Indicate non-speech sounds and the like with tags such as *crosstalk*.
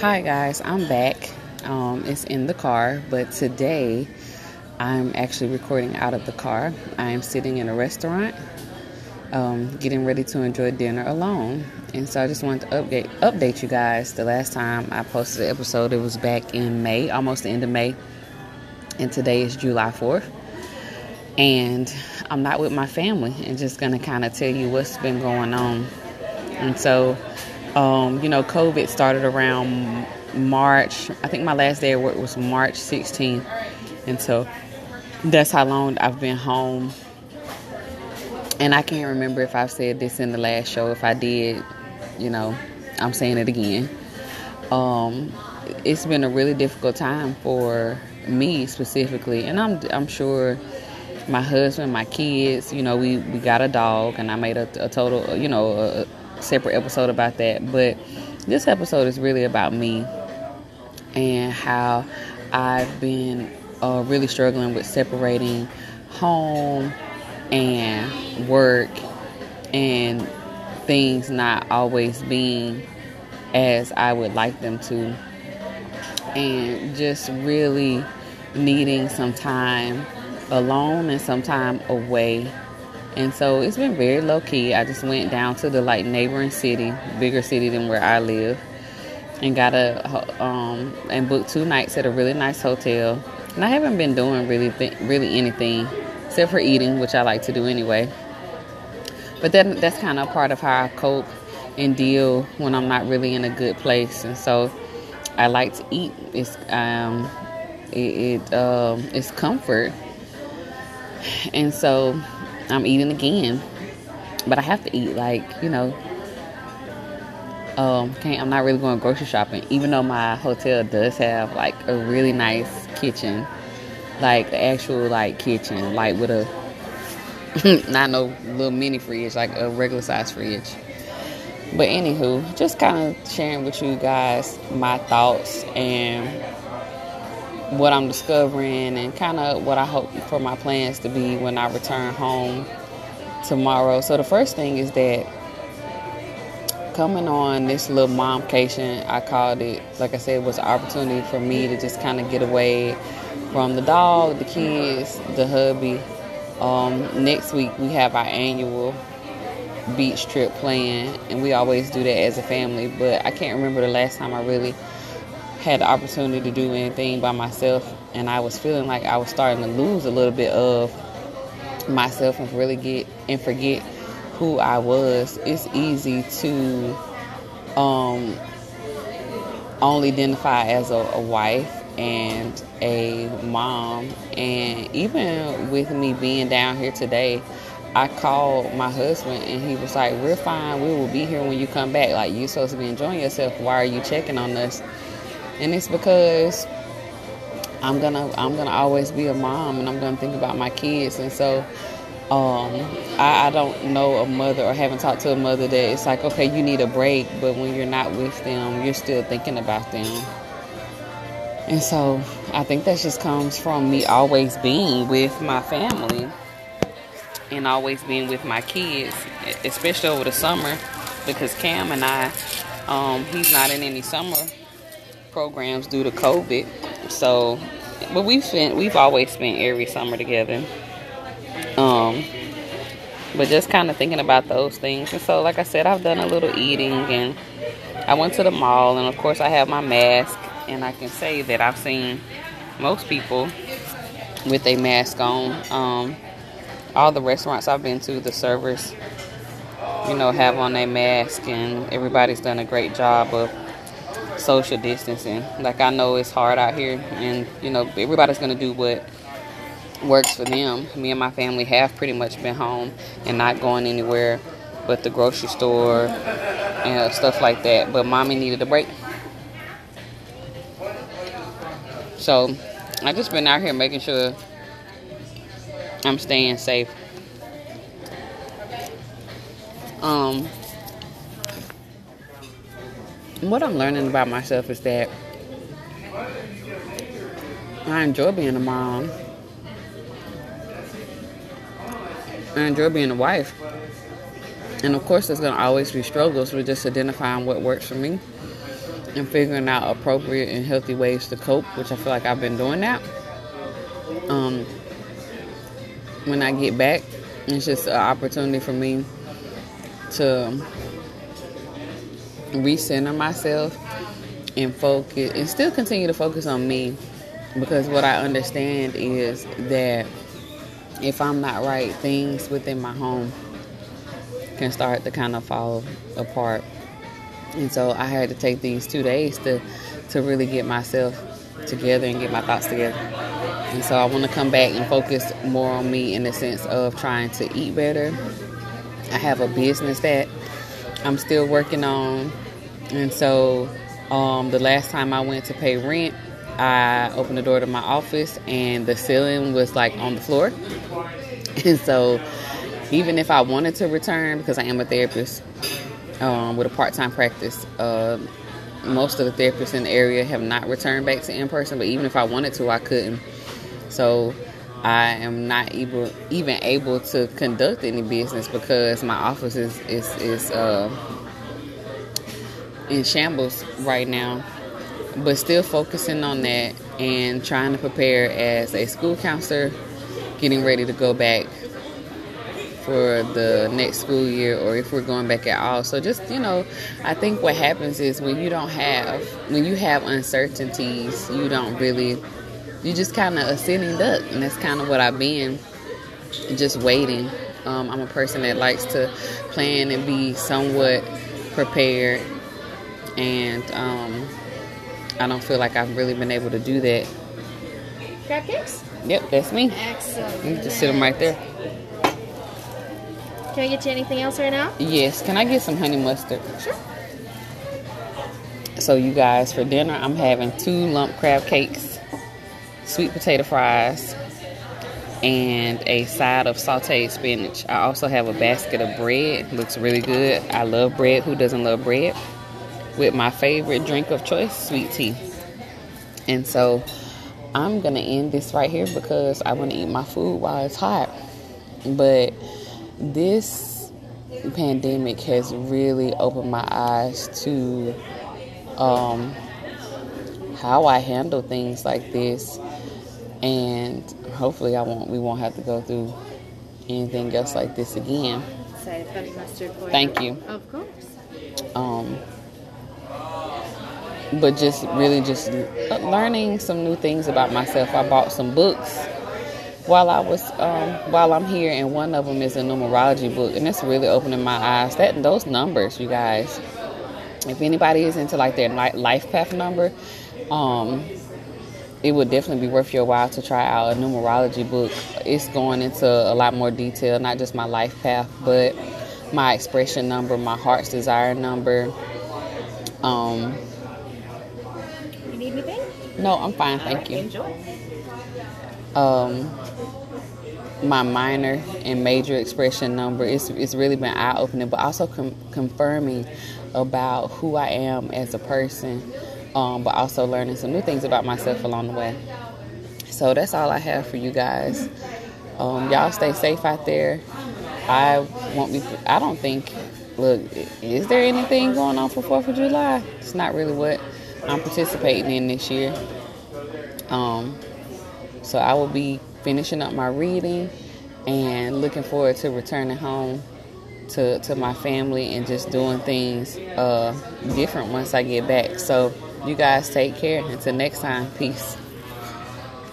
Hi guys, I'm back. Um, it's in the car, but today I'm actually recording out of the car. I am sitting in a restaurant, um, getting ready to enjoy dinner alone. And so I just wanted to update update you guys. The last time I posted the episode, it was back in May, almost the end of May, and today is July 4th. And I'm not with my family, and just gonna kind of tell you what's been going on. And so um, you know, COVID started around March. I think my last day of work was March 16th. And so that's how long I've been home. And I can't remember if I've said this in the last show. If I did, you know, I'm saying it again. Um, it's been a really difficult time for me specifically, and I'm I'm sure my husband, my kids. You know, we we got a dog, and I made a, a total, you know, a, separate episode about that. But this episode is really about me and how I've been uh, really struggling with separating home and work and things not always being as I would like them to. And just really needing some time alone and some time away and so it's been very low key. I just went down to the like neighboring city, bigger city than where I live, and got a um and booked two nights at a really nice hotel. And I haven't been doing really th- really anything except for eating, which I like to do anyway. But that that's kind of part of how I cope and deal when I'm not really in a good place. And so I like to eat. It's um it, it um it's comfort. And so I'm eating again. But I have to eat, like, you know. Um, I'm not really going grocery shopping, even though my hotel does have like a really nice kitchen, like actual like kitchen, like with a *laughs* not no little mini fridge, like a regular size fridge. But anywho, just kind of sharing with you guys my thoughts and what I'm discovering and kind of what I hope for my plans to be when I return home tomorrow. So the first thing is that coming on this little momcation, I called it, like I said, was an opportunity for me to just kind of get away from the dog, the kids, the hubby. Um, next week we have our annual beach trip planned, and we always do that as a family. But I can't remember the last time I really had the opportunity to do anything by myself, and I was feeling like I was starting to lose a little bit of myself and really get and forget who I was. It's easy to um, only identify as a, a wife and a mom, and even with me being down here today. I called my husband and he was like, We're fine. We will be here when you come back. Like, you're supposed to be enjoying yourself. Why are you checking on us? And it's because I'm gonna I'm gonna always be a mom and I'm gonna think about my kids. And so um, I, I, don't know a mother or haven't talked to a mother that it's like okay you need a break. But when you're not with them you're still thinking about them. And so I think that just comes from me always being with my family and always being with my kids especially over the summer because Cam and I um, he's not in any summer programs due to COVID. So, but we've spent we've always spent every summer together. Um, but just kind of thinking about those things. And so, like I said, I've done a little eating and I went to the mall, and of course, I have my mask, and I can say that I've seen most people with a mask on. Um, all the restaurants I've been to, the servers, you know, have on their mask, and everybody's done a great job of social distancing. Like I know it's hard out here, and you know everybody's gonna do what works for them. Me and my family have pretty much been home and not going anywhere but the grocery store and stuff like that. But mommy needed a break. So I just been out here making sure I'm staying safe. Um what I'm learning about myself is that I enjoy being a mom. I enjoy being a wife. And of course, there's going to always be struggles with just identifying what works for me. and figuring out appropriate and healthy ways to cope, which I feel like I've been doing that. Um, when I get back, it's just an opportunity for me to recenter myself and focus and still continue to focus on me because what I understand is that if I'm not right, things within my home can start to kind of fall apart. And so I had to take these two days to to really get myself together and get my thoughts together. And so I want to come back and focus more on me in the sense of trying to eat better. I have a business that I'm still working on. And so um, the last time I went to pay rent, I opened the door to my office and the ceiling was like on the floor. *laughs* And so even if I wanted to return, because I am a therapist um, with a part time practice, uh, most of the therapists in the area have not returned back to in person, but even if I wanted to, I couldn't. So I am not able, even able to conduct any business because my office is is, is uh, in shambles right now. But still focusing on that and trying to prepare as a school counselor, getting ready to go back for the next school year or if we're going back at all. So just, you know, I think what happens is when you don't have when you have uncertainties, you don't really you just kind of a sitting duck and that's kind of what I've been just waiting. Um, I'm a person that likes to plan and be somewhat prepared and um, I don't feel like I've really been able to do that. Crab cakes? Yep, that's me. Excellent. You just sit them right there. Can I get you anything else right now? Yes. Can I get some honey mustard? Sure. So, you guys, for dinner, I'm having two lump crab cakes, sweet potato fries, and a side of sauteed spinach. I also have a basket of bread. Looks really good. I love bread. Who doesn't love bread? With my favorite drink of choice, sweet tea. And so, I'm going to end this right here because I want to eat my food while it's hot. But this pandemic has really opened my eyes to um, how I handle things like this, and hopefully, I won't. We won't have to go through anything else like this again. Say honey mustard for Thank you. Of course. Um, but just really just learning some new things about myself. I bought some books while I was um, while I'm here, and one of them is a numerology book, and it's really opening my eyes. That those numbers, you guys. If anybody is into like their life path number, um, it would definitely be worth your while to try out a numerology book. It's going into a lot more detail, not just my life path, but my expression number, my heart's desire number. Um? No, I'm fine, thank you. Enjoy. Um, my minor and major expression number. It's, it's really been eye opening, but also com- confirming about who I am as a person, um, but also learning some new things about myself along the way. So that's all I have for you guys. Um, y'all stay safe out there. I won't be. I don't think. Look, is there anything going on for Fourth of July? It's not really what I'm participating in this year. Um, so I will be finishing up my reading and looking forward to returning home to, to my family and just doing things uh, different once I get back. So you guys take care. Until next time, peace.